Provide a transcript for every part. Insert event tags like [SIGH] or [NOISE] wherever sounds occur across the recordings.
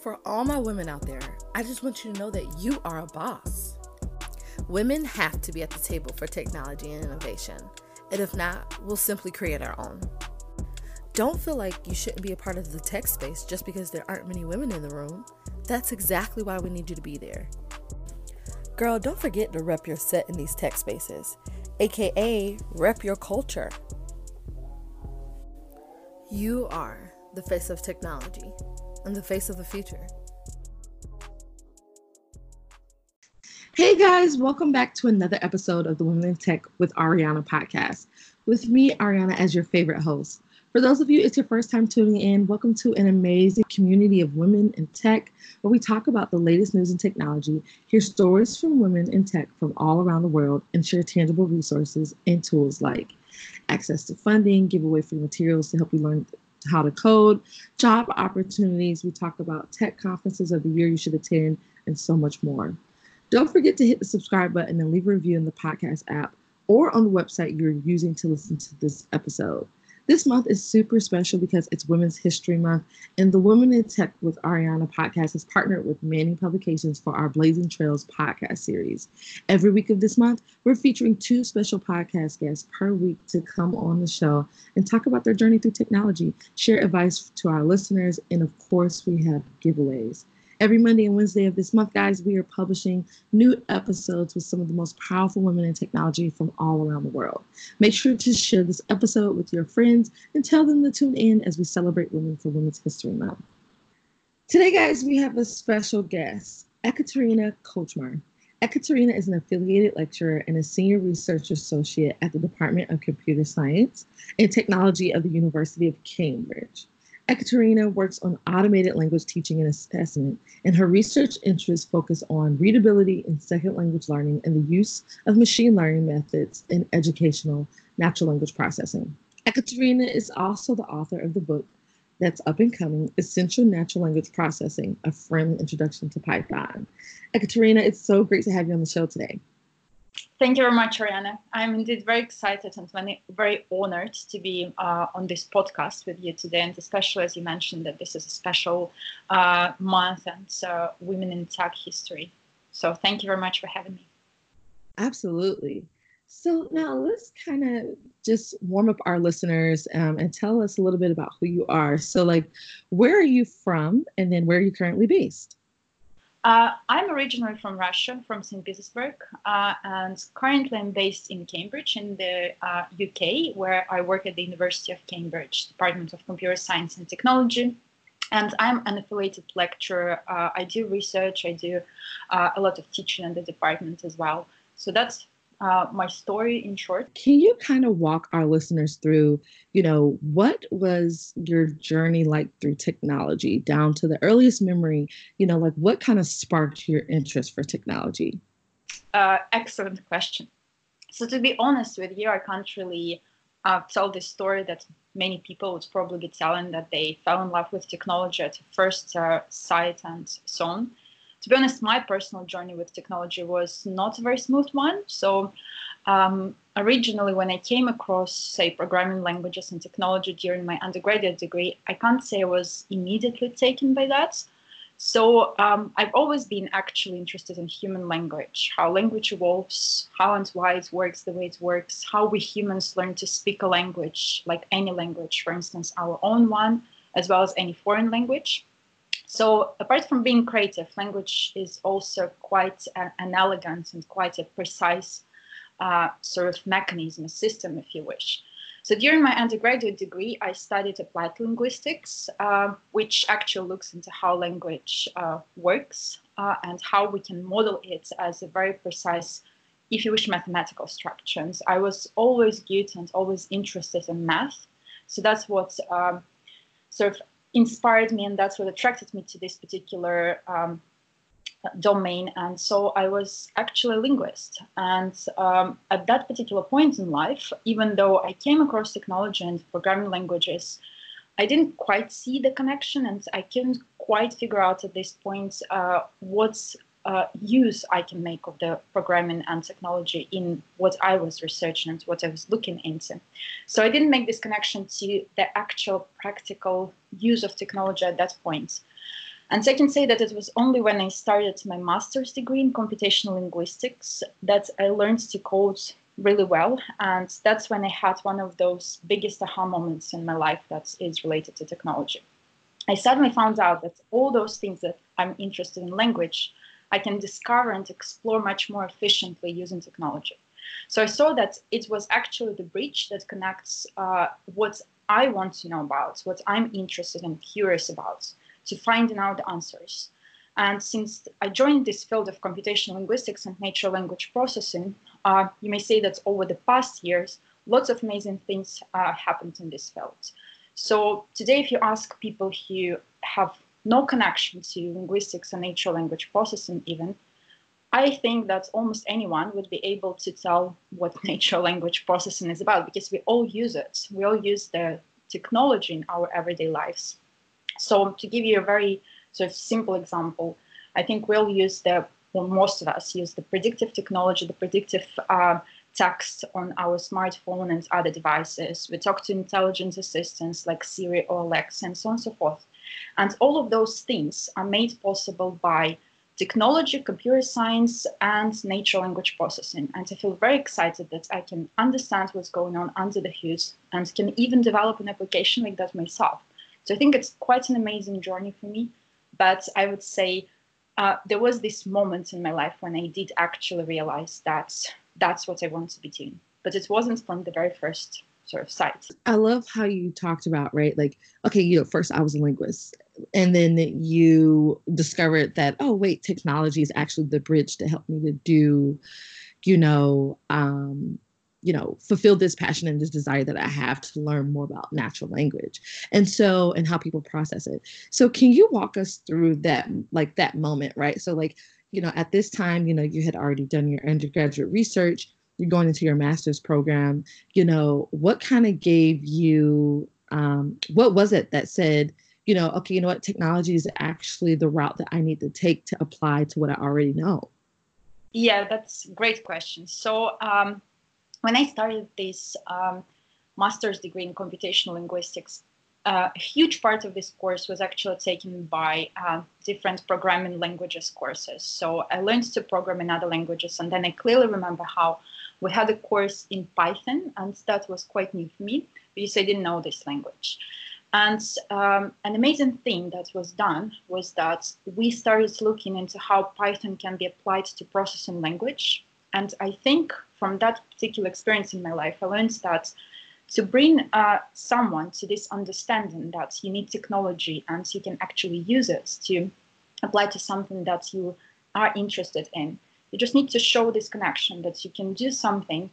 For all my women out there, I just want you to know that you are a boss. Women have to be at the table for technology and innovation, and if not, we'll simply create our own. Don't feel like you shouldn't be a part of the tech space just because there aren't many women in the room. That's exactly why we need you to be there. Girl, don't forget to rep your set in these tech spaces, aka rep your culture. You are the face of technology the face of the future. Hey guys, welcome back to another episode of the Women in Tech with Ariana podcast. With me, Ariana, as your favorite host. For those of you, it's your first time tuning in. Welcome to an amazing community of women in tech where we talk about the latest news and technology, hear stories from women in tech from all around the world, and share tangible resources and tools like access to funding, give away free materials to help you learn how to code, job opportunities. We talk about tech conferences of the year you should attend, and so much more. Don't forget to hit the subscribe button and leave a review in the podcast app or on the website you're using to listen to this episode. This month is super special because it's Women's History Month, and the Women in Tech with Ariana podcast has partnered with Manning Publications for our Blazing Trails podcast series. Every week of this month, we're featuring two special podcast guests per week to come on the show and talk about their journey through technology, share advice to our listeners, and of course, we have giveaways. Every Monday and Wednesday of this month, guys, we are publishing new episodes with some of the most powerful women in technology from all around the world. Make sure to share this episode with your friends and tell them to tune in as we celebrate Women for Women's History Month. Today, guys, we have a special guest, Ekaterina Kochmar. Ekaterina is an affiliated lecturer and a senior research associate at the Department of Computer Science and Technology of the University of Cambridge. Ekaterina works on automated language teaching and assessment, and her research interests focus on readability in second language learning and the use of machine learning methods in educational natural language processing. Ekaterina is also the author of the book that's up and coming Essential Natural Language Processing A Friendly Introduction to Python. Ekaterina, it's so great to have you on the show today. Thank you very much, Ariana. I'm indeed very excited and very honored to be uh, on this podcast with you today, and especially as you mentioned that this is a special uh, month and uh, Women in Tech history. So thank you very much for having me. Absolutely. So now let's kind of just warm up our listeners um, and tell us a little bit about who you are. So, like, where are you from, and then where are you currently based? Uh, I'm originally from Russia, from St. Petersburg, uh, and currently I'm based in Cambridge in the uh, UK, where I work at the University of Cambridge, Department of Computer Science and Technology. And I'm an affiliated lecturer. Uh, I do research, I do uh, a lot of teaching in the department as well. So that's uh, my story in short. Can you kind of walk our listeners through, you know, what was your journey like through technology down to the earliest memory? You know, like what kind of sparked your interest for technology? Uh, excellent question. So, to be honest with you, I can't really uh, tell this story that many people would probably be telling that they fell in love with technology at first uh, sight and so on to be honest, my personal journey with technology was not a very smooth one. So, um, originally, when I came across, say, programming languages and technology during my undergraduate degree, I can't say I was immediately taken by that. So, um, I've always been actually interested in human language, how language evolves, how and why it works the way it works, how we humans learn to speak a language, like any language, for instance, our own one, as well as any foreign language. So apart from being creative, language is also quite a, an elegant and quite a precise uh, sort of mechanism, a system, if you wish. So during my undergraduate degree, I studied applied linguistics, uh, which actually looks into how language uh, works uh, and how we can model it as a very precise, if you wish, mathematical structures. I was always good and always interested in math. So that's what um, sort of inspired me, and that's what attracted me to this particular um, domain. And so I was actually a linguist. And um, at that particular point in life, even though I came across technology and programming languages, I didn't quite see the connection, and I couldn't quite figure out at this point uh, what's uh, use I can make of the programming and technology in what I was researching and what I was looking into. So I didn't make this connection to the actual practical use of technology at that point. And so I can say that it was only when I started my master's degree in computational linguistics that I learned to code really well. And that's when I had one of those biggest aha moments in my life that is related to technology. I suddenly found out that all those things that I'm interested in language, I can discover and explore much more efficiently using technology. So I saw that it was actually the bridge that connects uh, what I want to know about, what I'm interested and curious about, to finding out the answers. And since I joined this field of computational linguistics and natural language processing, uh, you may say that over the past years, lots of amazing things uh, happened in this field. So today, if you ask people who have no connection to linguistics and natural language processing, even, I think that almost anyone would be able to tell what [LAUGHS] natural language processing is about because we all use it. We all use the technology in our everyday lives. So, to give you a very sort of simple example, I think we'll use the, well, most of us use the predictive technology, the predictive uh, text on our smartphone and other devices. We talk to intelligence assistants like Siri or Alexa and so on and so forth. And all of those things are made possible by technology, computer science, and natural language processing. And I feel very excited that I can understand what's going on under the hood and can even develop an application like that myself. So I think it's quite an amazing journey for me. But I would say uh, there was this moment in my life when I did actually realize that that's what I want to be doing. But it wasn't from the very first sort of sight. I love how you talked about, right? Like, okay, you know, first I was a linguist and then you discovered that oh wait technology is actually the bridge to help me to do you know um you know fulfill this passion and this desire that i have to learn more about natural language and so and how people process it so can you walk us through that like that moment right so like you know at this time you know you had already done your undergraduate research you're going into your master's program you know what kind of gave you um, what was it that said you know, okay, you know what, technology is actually the route that I need to take to apply to what I already know? Yeah, that's great question. So um, when I started this um, master's degree in computational linguistics, uh, a huge part of this course was actually taken by uh, different programming languages courses. So I learned to program in other languages, and then I clearly remember how we had a course in Python, and that was quite new for me because I didn't know this language. And um, an amazing thing that was done was that we started looking into how Python can be applied to processing language. And I think from that particular experience in my life, I learned that to bring uh, someone to this understanding that you need technology and you can actually use it to apply to something that you are interested in, you just need to show this connection that you can do something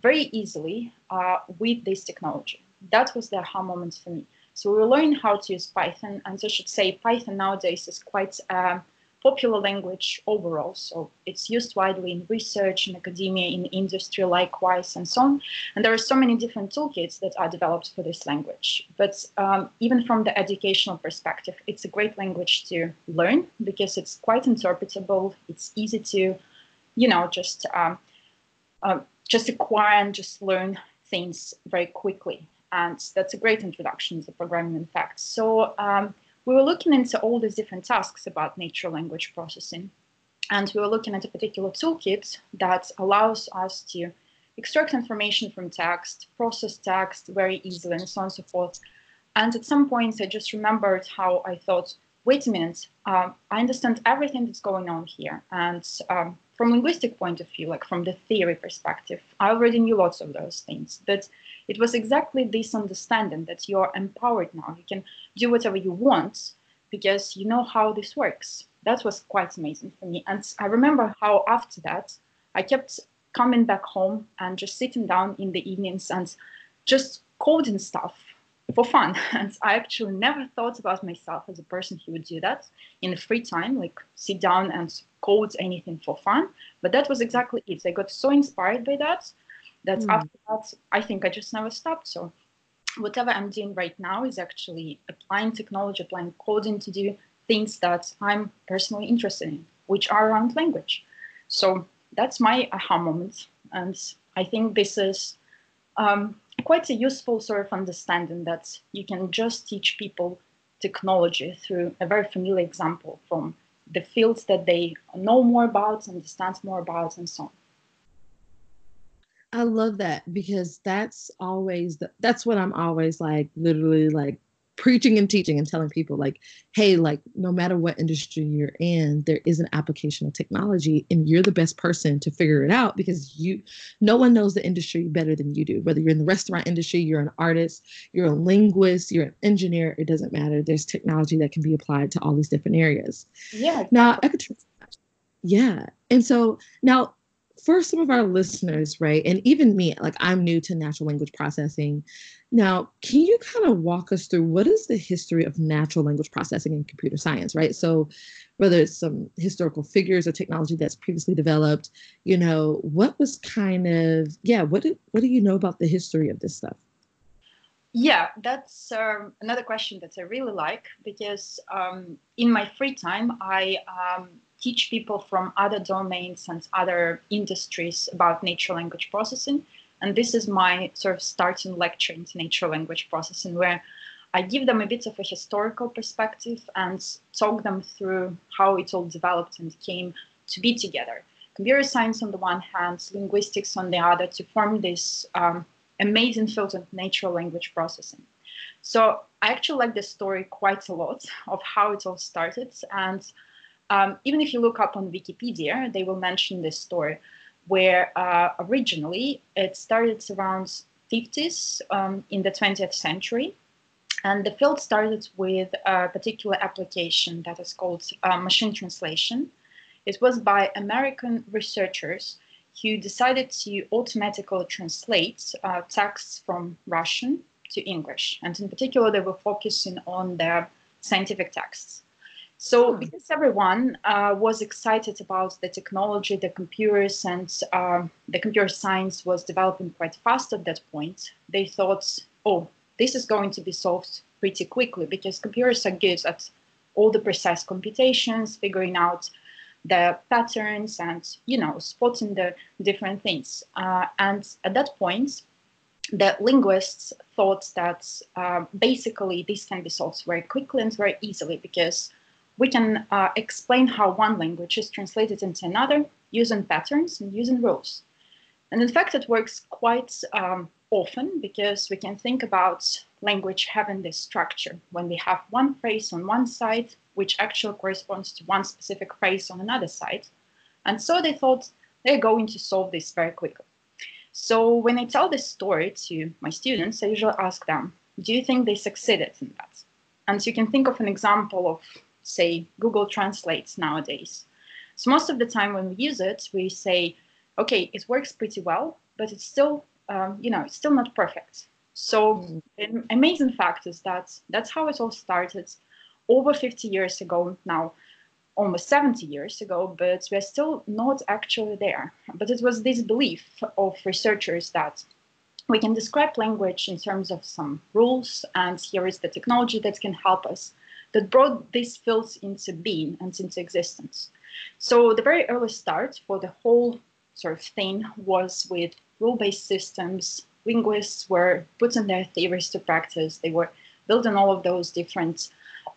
very easily uh, with this technology. That was the aha moment for me. So we learn how to use Python, and I should say Python nowadays is quite a popular language overall. So it's used widely in research, in academia, in industry likewise, and so on. And there are so many different toolkits that are developed for this language. But um, even from the educational perspective, it's a great language to learn because it's quite interpretable. It's easy to, you know, just um, uh, just acquire and just learn things very quickly and that's a great introduction to programming in fact. So um, we were looking into all these different tasks about natural language processing, and we were looking at a particular toolkit that allows us to extract information from text, process text very easily, and so on and so forth. And at some point, I just remembered how I thought, wait a minute, I understand everything that's going on here. And um, from linguistic point of view, like from the theory perspective, I already knew lots of those things. But it was exactly this understanding that you're empowered now. You can do whatever you want because you know how this works. That was quite amazing for me. And I remember how after that, I kept coming back home and just sitting down in the evenings and just coding stuff for fun. [LAUGHS] And I actually never thought about myself as a person who would do that in the free time, like sit down and code anything for fun. But that was exactly it. I got so inspired by that that mm. after that, I think I just never stopped. So whatever I'm doing right now is actually applying technology, applying coding to do things that I'm personally interested in, which are around language. So that's my aha moment. And I think this is um, quite a useful sort of understanding that you can just teach people technology through a very familiar example from the fields that they know more about, understand more about, and so on. I love that because that's always the, that's what I'm always like literally like preaching and teaching and telling people like hey like no matter what industry you're in there is an application of technology and you're the best person to figure it out because you no one knows the industry better than you do. Whether you're in the restaurant industry you're an artist you're a linguist you're an engineer it doesn't matter. There's technology that can be applied to all these different areas. Yeah. Now i could yeah. And so now for some of our listeners, right, and even me, like I'm new to natural language processing. Now, can you kind of walk us through what is the history of natural language processing in computer science, right? So, whether it's some historical figures or technology that's previously developed, you know, what was kind of yeah, what did what do you know about the history of this stuff? Yeah, that's um, another question that I really like because um, in my free time, I um, teach people from other domains and other industries about natural language processing. And this is my sort of starting lecture into natural language processing, where I give them a bit of a historical perspective and talk them through how it all developed and came to be together. Computer science on the one hand, linguistics on the other, to form this um, amazing field of natural language processing. So I actually like the story quite a lot of how it all started. And um, even if you look up on Wikipedia, they will mention this story where uh, originally it started around 50s um, in the 20th century. And the field started with a particular application that is called uh, machine translation. It was by American researchers who decided to automatically translate uh, texts from Russian to English. And in particular, they were focusing on their scientific texts. So, hmm. because everyone uh, was excited about the technology, the computers, and uh, the computer science was developing quite fast at that point, they thought, oh, this is going to be solved pretty quickly because computers are good at all the precise computations, figuring out the patterns, and you know, spotting the different things. Uh, and at that point, the linguists thought that uh, basically this can be solved very quickly and very easily because we can uh, explain how one language is translated into another using patterns and using rules. And in fact, it works quite um, often because we can think about language having this structure when we have one phrase on one side, which actually corresponds to one specific phrase on another side. And so they thought they're going to solve this very quickly. So when I tell this story to my students, I usually ask them, do you think they succeeded in that? And so you can think of an example of say Google Translates nowadays. So most of the time when we use it, we say, okay, it works pretty well, but it's still, um, you know, it's still not perfect. So mm-hmm. an amazing fact is that that's how it all started over 50 years ago now, almost 70 years ago, but we're still not actually there. But it was this belief of researchers that we can describe language in terms of some rules, and here is the technology that can help us that brought these fields into being and into existence. So the very early start for the whole sort of thing was with rule-based systems. Linguists were putting their theories to practice. They were building all of those different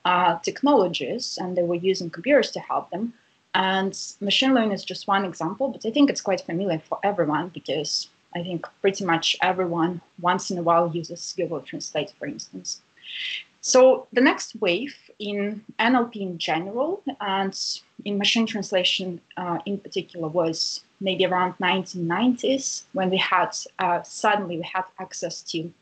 uh, technologies, and they were using computers to help them. And machine learning is just one example, but I think it's quite familiar for everyone because I think pretty much everyone once in a while uses Google Translate, for instance. So the next wave in NLP in general and in machine translation uh, in particular was maybe around 1990s when we had uh, suddenly we had access to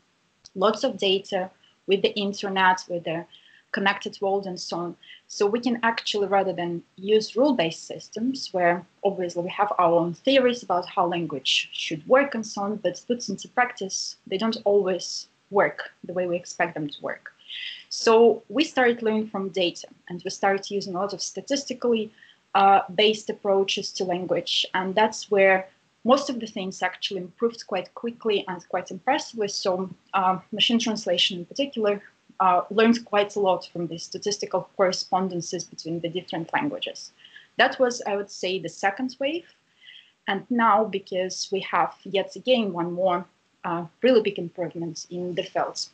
lots of data with the internet, with the connected world and so on. So we can actually, rather than use rule-based systems, where obviously we have our own theories about how language should work and so on, but put into practice, they don't always work the way we expect them to work. So we started learning from data and we started using a lot of statistically uh, based approaches to language. And that's where most of the things actually improved quite quickly and quite impressively. So uh, machine translation in particular uh, learned quite a lot from the statistical correspondences between the different languages. That was, I would say, the second wave. And now, because we have yet again one more uh, really big improvement in the fields,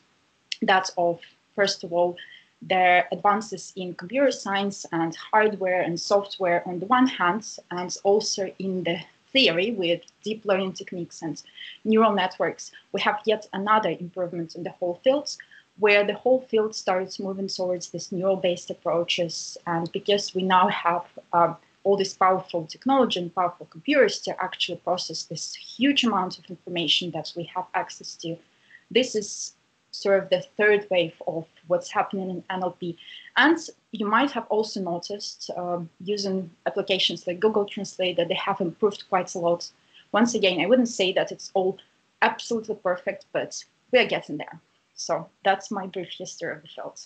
that's of first of all, their advances in computer science and hardware and software on the one hand, and also in the theory with deep learning techniques and neural networks, we have yet another improvement in the whole field where the whole field starts moving towards these neural-based approaches. And because we now have um, all this powerful technology and powerful computers to actually process this huge amount of information that we have access to, this is sort of the third wave of what's happening in NLP. And you might have also noticed um, using applications like Google Translate that they have improved quite a lot. Once again, I wouldn't say that it's all absolutely perfect, but we are getting there. So that's my brief history of the field.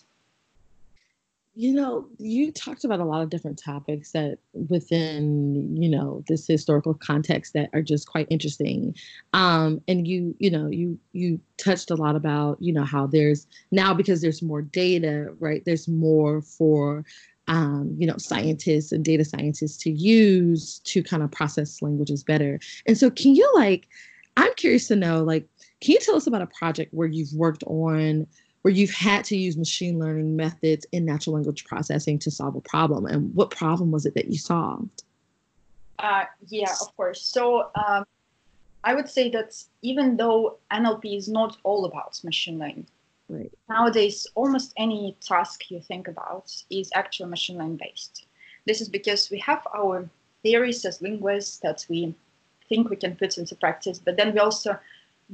You know, you talked about a lot of different topics that within, you know, this historical context that are just quite interesting. Um, and you, you know, you you touched a lot about, you know, how there's now because there's more data, right? There's more for um, you know, scientists and data scientists to use to kind of process languages better. And so can you like, I'm curious to know, like, can you tell us about a project where you've worked on, where you've had to use machine learning methods in natural language processing to solve a problem? And what problem was it that you solved? Uh, yeah, of course. So um, I would say that even though NLP is not all about machine learning, right. nowadays almost any task you think about is actually machine learning based. This is because we have our theories as linguists that we think we can put into practice, but then we also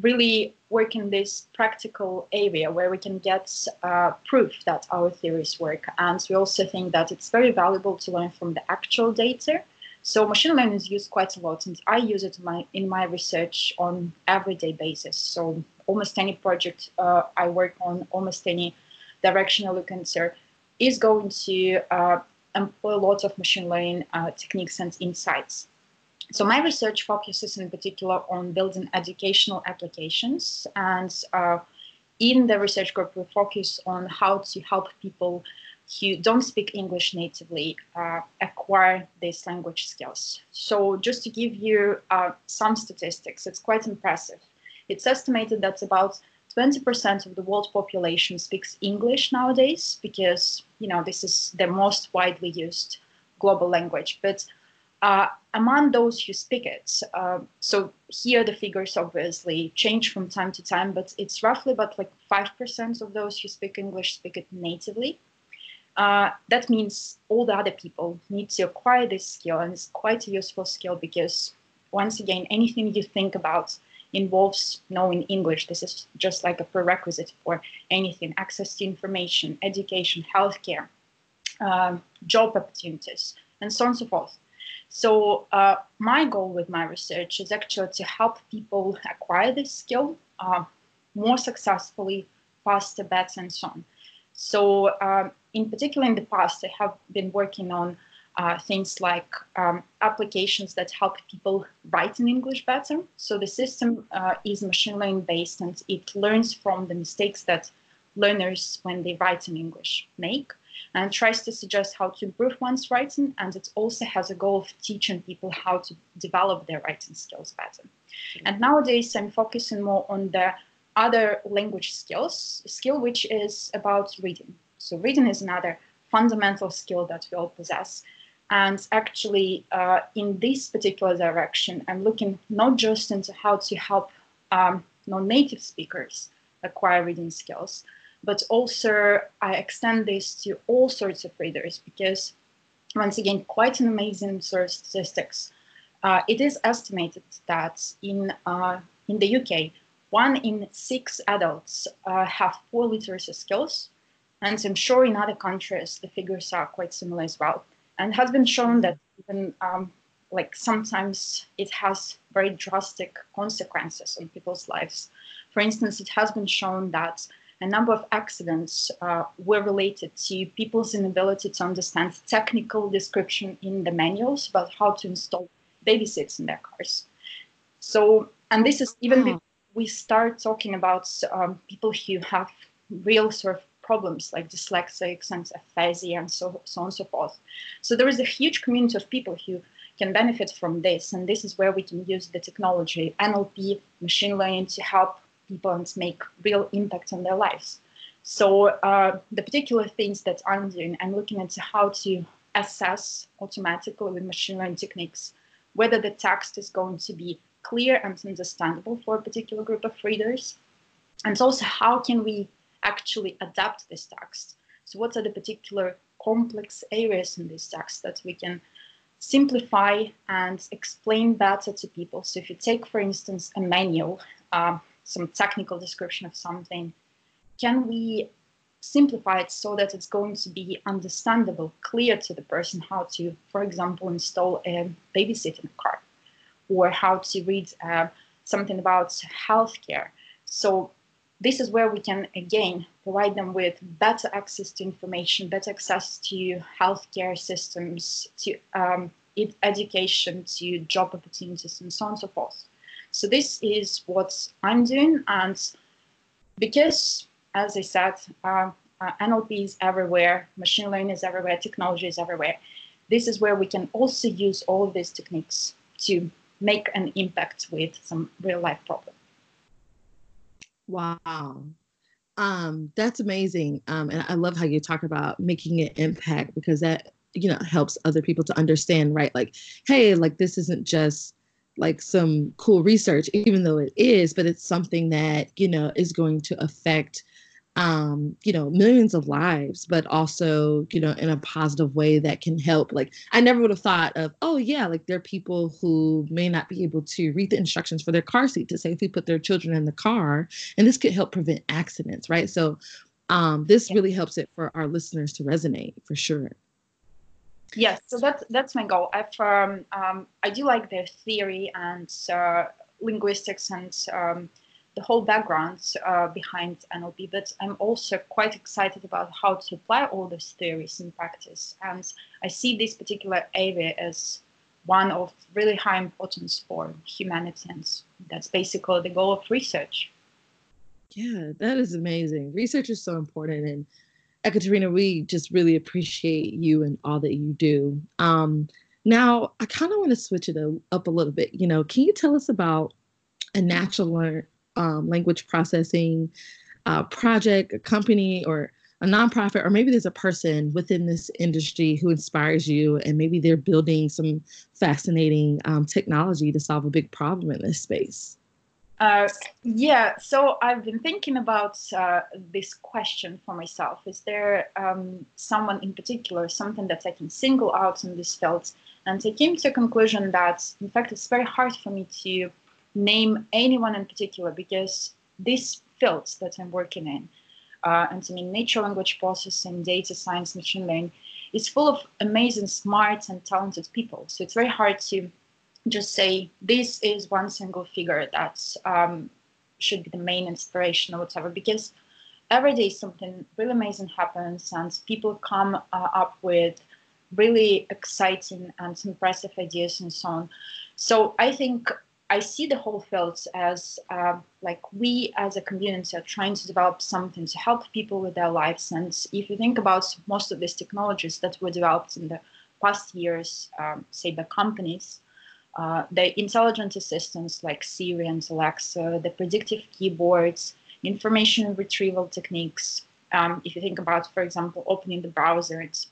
really work in this practical area where we can get uh, proof that our theories work. And we also think that it's very valuable to learn from the actual data. So machine learning is used quite a lot, and I use it in my, in my research on everyday basis. So almost any project uh, I work on, almost any direction I look is going to uh, employ a lot of machine learning uh, techniques and insights. So my research focuses in particular on building educational applications. And uh, in the research group, we focus on how to help people who don't speak English natively uh, acquire these language skills. So just to give you uh, some statistics, it's quite impressive. It's estimated that about 20% of the world population speaks English nowadays because, you know, this is the most widely used global language. But uh, among those who speak it, uh, so here the figures obviously change from time to time, but it's roughly about like 5% of those who speak English speak it natively. Uh, that means all the other people need to acquire this skill, and it's quite a useful skill because, once again, anything you think about involves knowing English. This is just like a prerequisite for anything access to information, education, healthcare, um, job opportunities, and so on and so forth. So uh, my goal with my research is actually to help people acquire this skill uh, more successfully, faster, better, and so on. So um, in particular, in the past, I have been working on uh, things like um, applications that help people write in English better. So the system uh, is machine learning based and it learns from the mistakes that learners, when they write in English, make and tries to suggest how to improve one's writing. And it also has a goal of teaching people how to develop their writing skills better. And nowadays, I'm focusing more on the other language skills, skill which is about reading. So reading is another fundamental skill that we all possess. And actually, uh, in this particular direction, I'm looking not just into how to help um, non-native speakers acquire reading skills, but also I extend this to all sorts of readers because, once again, quite an amazing sort of statistics. Uh, it is estimated that in uh, in the UK, one in six adults uh, have poor literacy skills, and I'm sure in other countries the figures are quite similar as well. And has been shown that even um, like sometimes it has very drastic consequences on people's lives. For instance, it has been shown that a number of accidents uh, were related to people's inability to understand technical description in the manuals about how to install baby seats in their cars. So, and this is even mm. we start talking about um, people who have real sort of problems like dyslexics and aphasia and so, so on and so forth. So there is a huge community of people who can benefit from this, and this is where we can use the technology, NLP, machine learning to help people and make real impact on their lives. So uh, the particular things that I'm doing, I'm looking into how to assess automatically with machine learning techniques whether the text is going to be clear and understandable for a particular group of readers, and also how can we actually adapt this text. So what are the particular complex areas in this text that we can simplify and explain better to people. So if you take, for instance, a manual, uh, some technical description of something, can we simplify it so that it's going to be understandable, clear to the person how to, for example, install a babysitting car or how to read uh, something about healthcare. So this is where we can again provide them with better access to information, better access to healthcare systems, to um, education, to job opportunities, and so on and so forth. So this is what I'm doing, and because as I said, uh, uh, NLP is everywhere, machine learning is everywhere, technology is everywhere. This is where we can also use all of these techniques to make an impact with some real life problem. Wow. Um, that's amazing. Um, and I love how you talk about making an impact because that, you know, helps other people to understand, right? Like, hey, like this isn't just like some cool research, even though it is, but it's something that, you know, is going to affect um, you know, millions of lives, but also, you know, in a positive way that can help. Like, I never would have thought of, oh, yeah, like there are people who may not be able to read the instructions for their car seat to safely put their children in the car, and this could help prevent accidents, right? So, um, this really helps it for our listeners to resonate for sure. Yes, so that's that's my goal. I've um, um, I do like the theory and uh, linguistics and um, the whole background uh, behind NLP, but I'm also quite excited about how to apply all these theories in practice. And I see this particular area as one of really high importance for humanity, and that's basically the goal of research. Yeah, that is amazing. Research is so important, and Ekaterina, we just really appreciate you and all that you do. Um, now, I kind of want to switch it up a little bit. You know, can you tell us about a natural um, language processing uh, project, a company, or a nonprofit, or maybe there's a person within this industry who inspires you, and maybe they're building some fascinating um, technology to solve a big problem in this space. Uh, yeah, so I've been thinking about uh, this question for myself. Is there um, someone in particular, something that I can single out in this field? And I came to a conclusion that, in fact, it's very hard for me to name anyone in particular because these fields that I'm working in, uh, and I mean natural language processing, data science, machine learning, is full of amazing, smart, and talented people. So it's very hard to just say this is one single figure that um, should be the main inspiration or whatever, because every day something really amazing happens and people come uh, up with really exciting and impressive ideas and so on. So I think I see the whole field as uh, like we as a community are trying to develop something to help people with their lives. And if you think about most of these technologies that were developed in the past years, um, say by companies, uh, the intelligent assistants like Siri and Alexa, the predictive keyboards, information retrieval techniques. Um, if you think about, for example, opening the browser and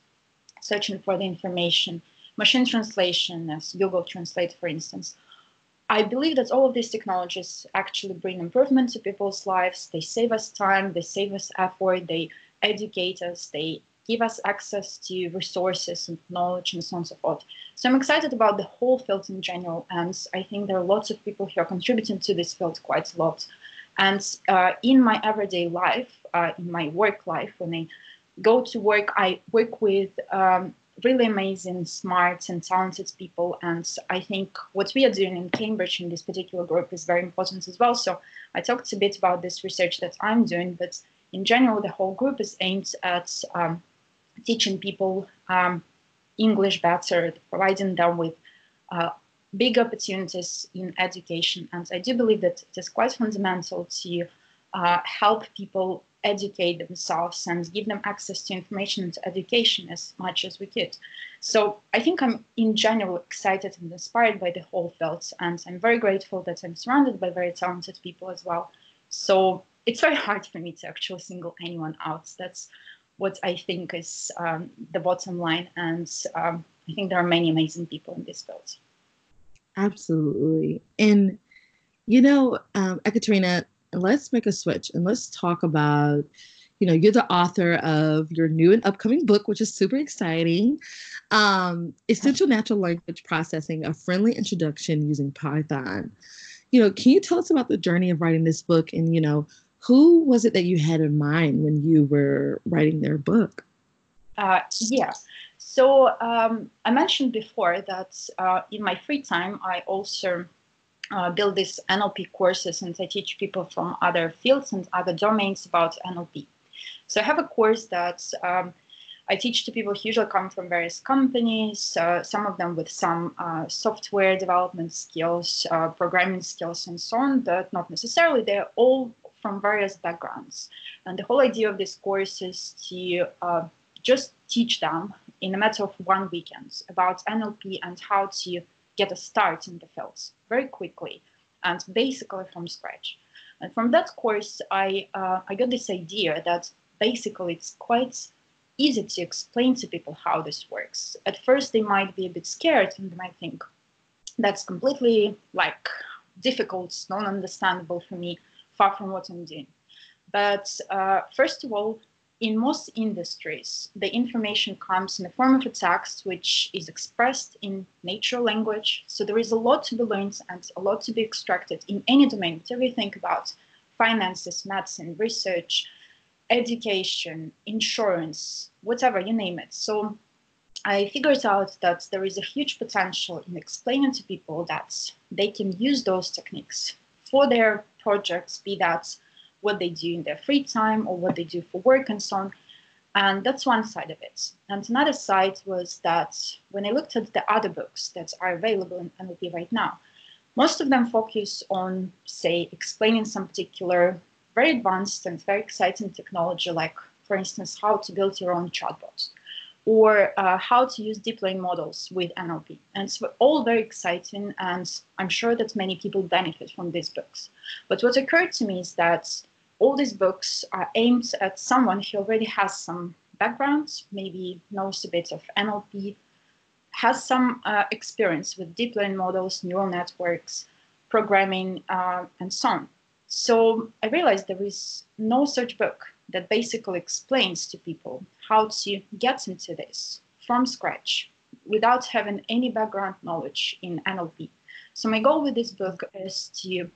searching for the information, machine translation, as Google Translate, for instance, I believe that all of these technologies actually bring improvement to people's lives. They save us time, they save us effort, they educate us, they give us access to resources and knowledge and so on and so forth. So I'm excited about the whole field in general, and I think there are lots of people who are contributing to this field quite a lot. And uh, in my everyday life, uh, in my work life, when I go to work, I work with um, really amazing, smart, and talented people. And I think what we are doing in Cambridge in this particular group is very important as well. So I talked a bit about this research that I'm doing, but in general, the whole group is aimed at um, teaching people um, English better, providing them with uh, big opportunities in education. And I do believe that it is quite fundamental to uh, help people educate themselves and give them access to information and to education as much as we could. So I think I'm in general excited and inspired by the whole field, and I'm very grateful that I'm surrounded by very talented people as well. So it's very hard for me to actually single anyone out. That's what I think is um, the bottom line. And um, I think there are many amazing people in this field. Absolutely. And, you know, um, Ekaterina, let's make a switch and let's talk about, you know, you're the author of your new and upcoming book, which is super exciting. Um, Essential Natural Language Processing, a friendly introduction using Python. You know, can you tell us about the journey of writing this book and, you know, who was it that you had in mind when you were writing their book? Uh, yeah. So um, I mentioned before that uh, in my free time, I also uh, build these NLP courses and I teach people from other fields and other domains about NLP. So I have a course that um, I teach to people who usually come from various companies, uh, some of them with some uh, software development skills, uh, programming skills, and so on, but not necessarily. They're all from various backgrounds. And the whole idea of this course is to uh, just teach them in a matter of one weekend about NLP and how to get a start in the fields very quickly and basically from scratch. And from that course, I, uh, I got this idea that basically it's quite easy to explain to people how this works. At first, they might be a bit scared and they might think that's completely like difficult, non-understandable for me far from what I'm doing. But uh, first of all, in most industries, the information comes in the form of a text which is expressed in natural language. So there is a lot to be learned and a lot to be extracted in any domain, whatever you think about finances, medicine, research, education, insurance, whatever, you name it. So I figured out that there is a huge potential in explaining to people that they can use those techniques for their projects, be that what they do in their free time or what they do for work and so on. And that's one side of it. And another side was that when I looked at the other books that are available in NLP right now, most of them focus on, say, explaining some particular very advanced and very exciting technology, like, for instance, how to build your own chatbot or uh, how to use deep learning models with NLP. And it's all very exciting, and I'm sure that many people benefit from these books. But what occurred to me is that all these books are aimed at someone who already has some background, maybe knows a bit of NLP, has some uh, experience with deep learning models, neural networks, programming, uh, and so on. So I realized there is no such book that basically explains to people how to get into this from scratch without having any background knowledge in NLP. So my goal with this book is to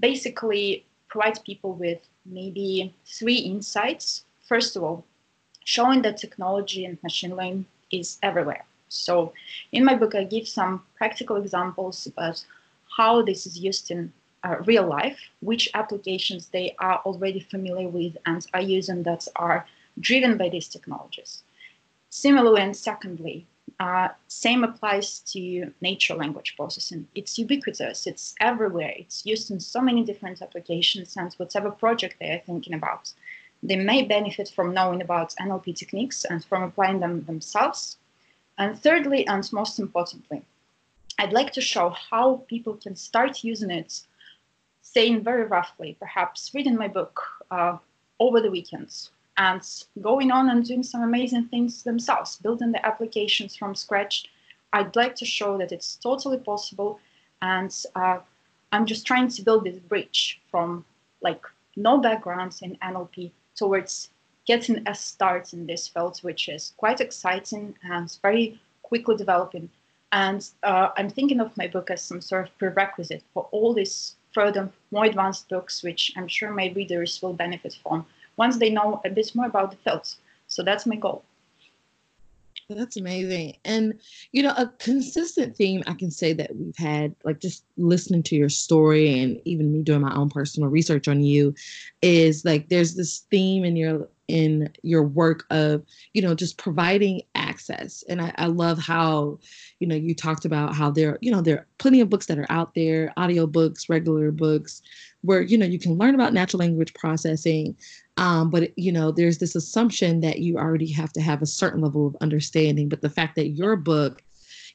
basically provides people with maybe three insights. First of all, showing that technology and machine learning is everywhere. So in my book, I give some practical examples about how this is used in uh, real life, which applications they are already familiar with and are using that are driven by these technologies. Similarly, and secondly, uh, same applies to natural language processing. It's ubiquitous, it's everywhere, it's used in so many different applications, and whatever project they are thinking about, they may benefit from knowing about NLP techniques and from applying them themselves. And thirdly, and most importantly, I'd like to show how people can start using it saying very roughly, perhaps reading my book uh, over the weekends and going on and doing some amazing things themselves, building the applications from scratch. I'd like to show that it's totally possible. And uh, I'm just trying to build this bridge from like no backgrounds in NLP towards getting a start in this field, which is quite exciting and very quickly developing. And uh, I'm thinking of my book as some sort of prerequisite for all these further more advanced books, which I'm sure my readers will benefit from once they know a bit more about the field. So that's my goal. That's amazing. And, you know, a consistent theme I can say that we've had, like just listening to your story and even me doing my own personal research on you, is like there's this theme in your in your work of you know just providing access and I, I, love how you know you talked about how there you know there are plenty of books that are out there audio books regular books where you know you can learn about natural language processing um, but you know there's this assumption that you already have to have a certain level of understanding but the fact that your book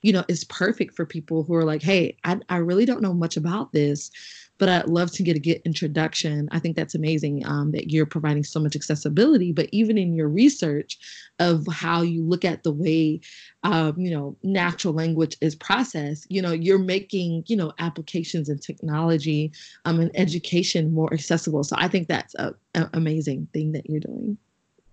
you know is perfect for people who are like hey I, I really don't know much about this but I'd love to get a good introduction. I think that's amazing um, that you're providing so much accessibility, but even in your research of how you look at the way, um, you know, natural language is processed, you know, you're making, you know, applications and technology um, and education more accessible. So I think that's a, a amazing thing that you're doing.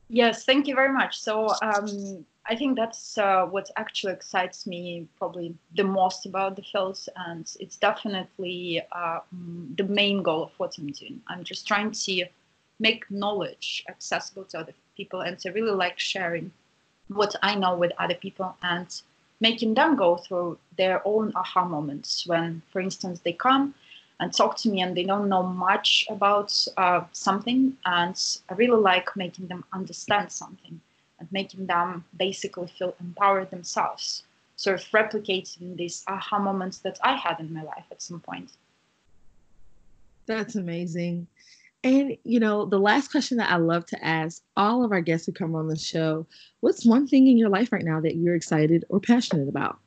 Yes, thank you very much. So um, I think that's uh, what actually excites me probably the most about the field, and it's definitely uh, the main goal of what I'm doing. I'm just trying to make knowledge accessible to other people, and to really like sharing what I know with other people and making them go through their own aha moments when, for instance, they come and talk to me and they don't know much about uh, something, and I really like making them understand something and making them basically feel empowered themselves, sort of replicating these aha moments that I had in my life at some point. That's amazing. And you know, the last question that I love to ask all of our guests who come on the show: What's one thing in your life right now that you're excited or passionate about?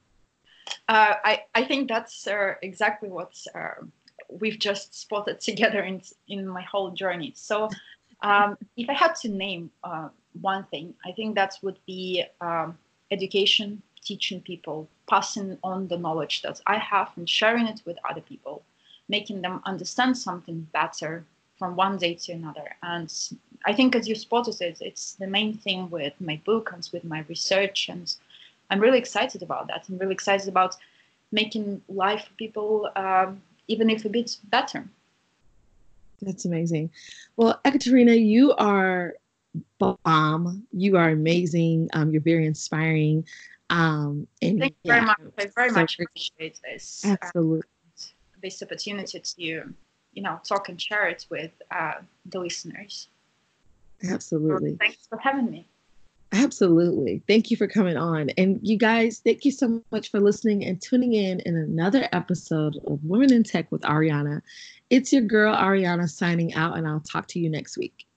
Uh, I I think that's uh, exactly what uh, we've just spotted [LAUGHS] together in in my whole journey. So, um, if I had to name uh, one thing. I think that would be um, education, teaching people, passing on the knowledge that I have and sharing it with other people, making them understand something better from one day to another. And I think, as you spotted it, it's the main thing with my book and with my research. And I'm really excited about that. I'm really excited about making life for people um, even if a bit better. That's amazing. Well, Ekaterina, you are bomb. You are amazing. Um, you're very inspiring. Um, and thank you yeah, very much. I very so much appreciate this. Uh, Absolutely. Uh, this opportunity to, you know, talk and share it with uh, the listeners. Absolutely. So thanks for having me. Absolutely. Thank you for coming on. And you guys, thank you so much for listening and tuning in in another episode of Women in Tech with Ariana. It's your girl, Ariana, signing out, and I'll talk to you next week.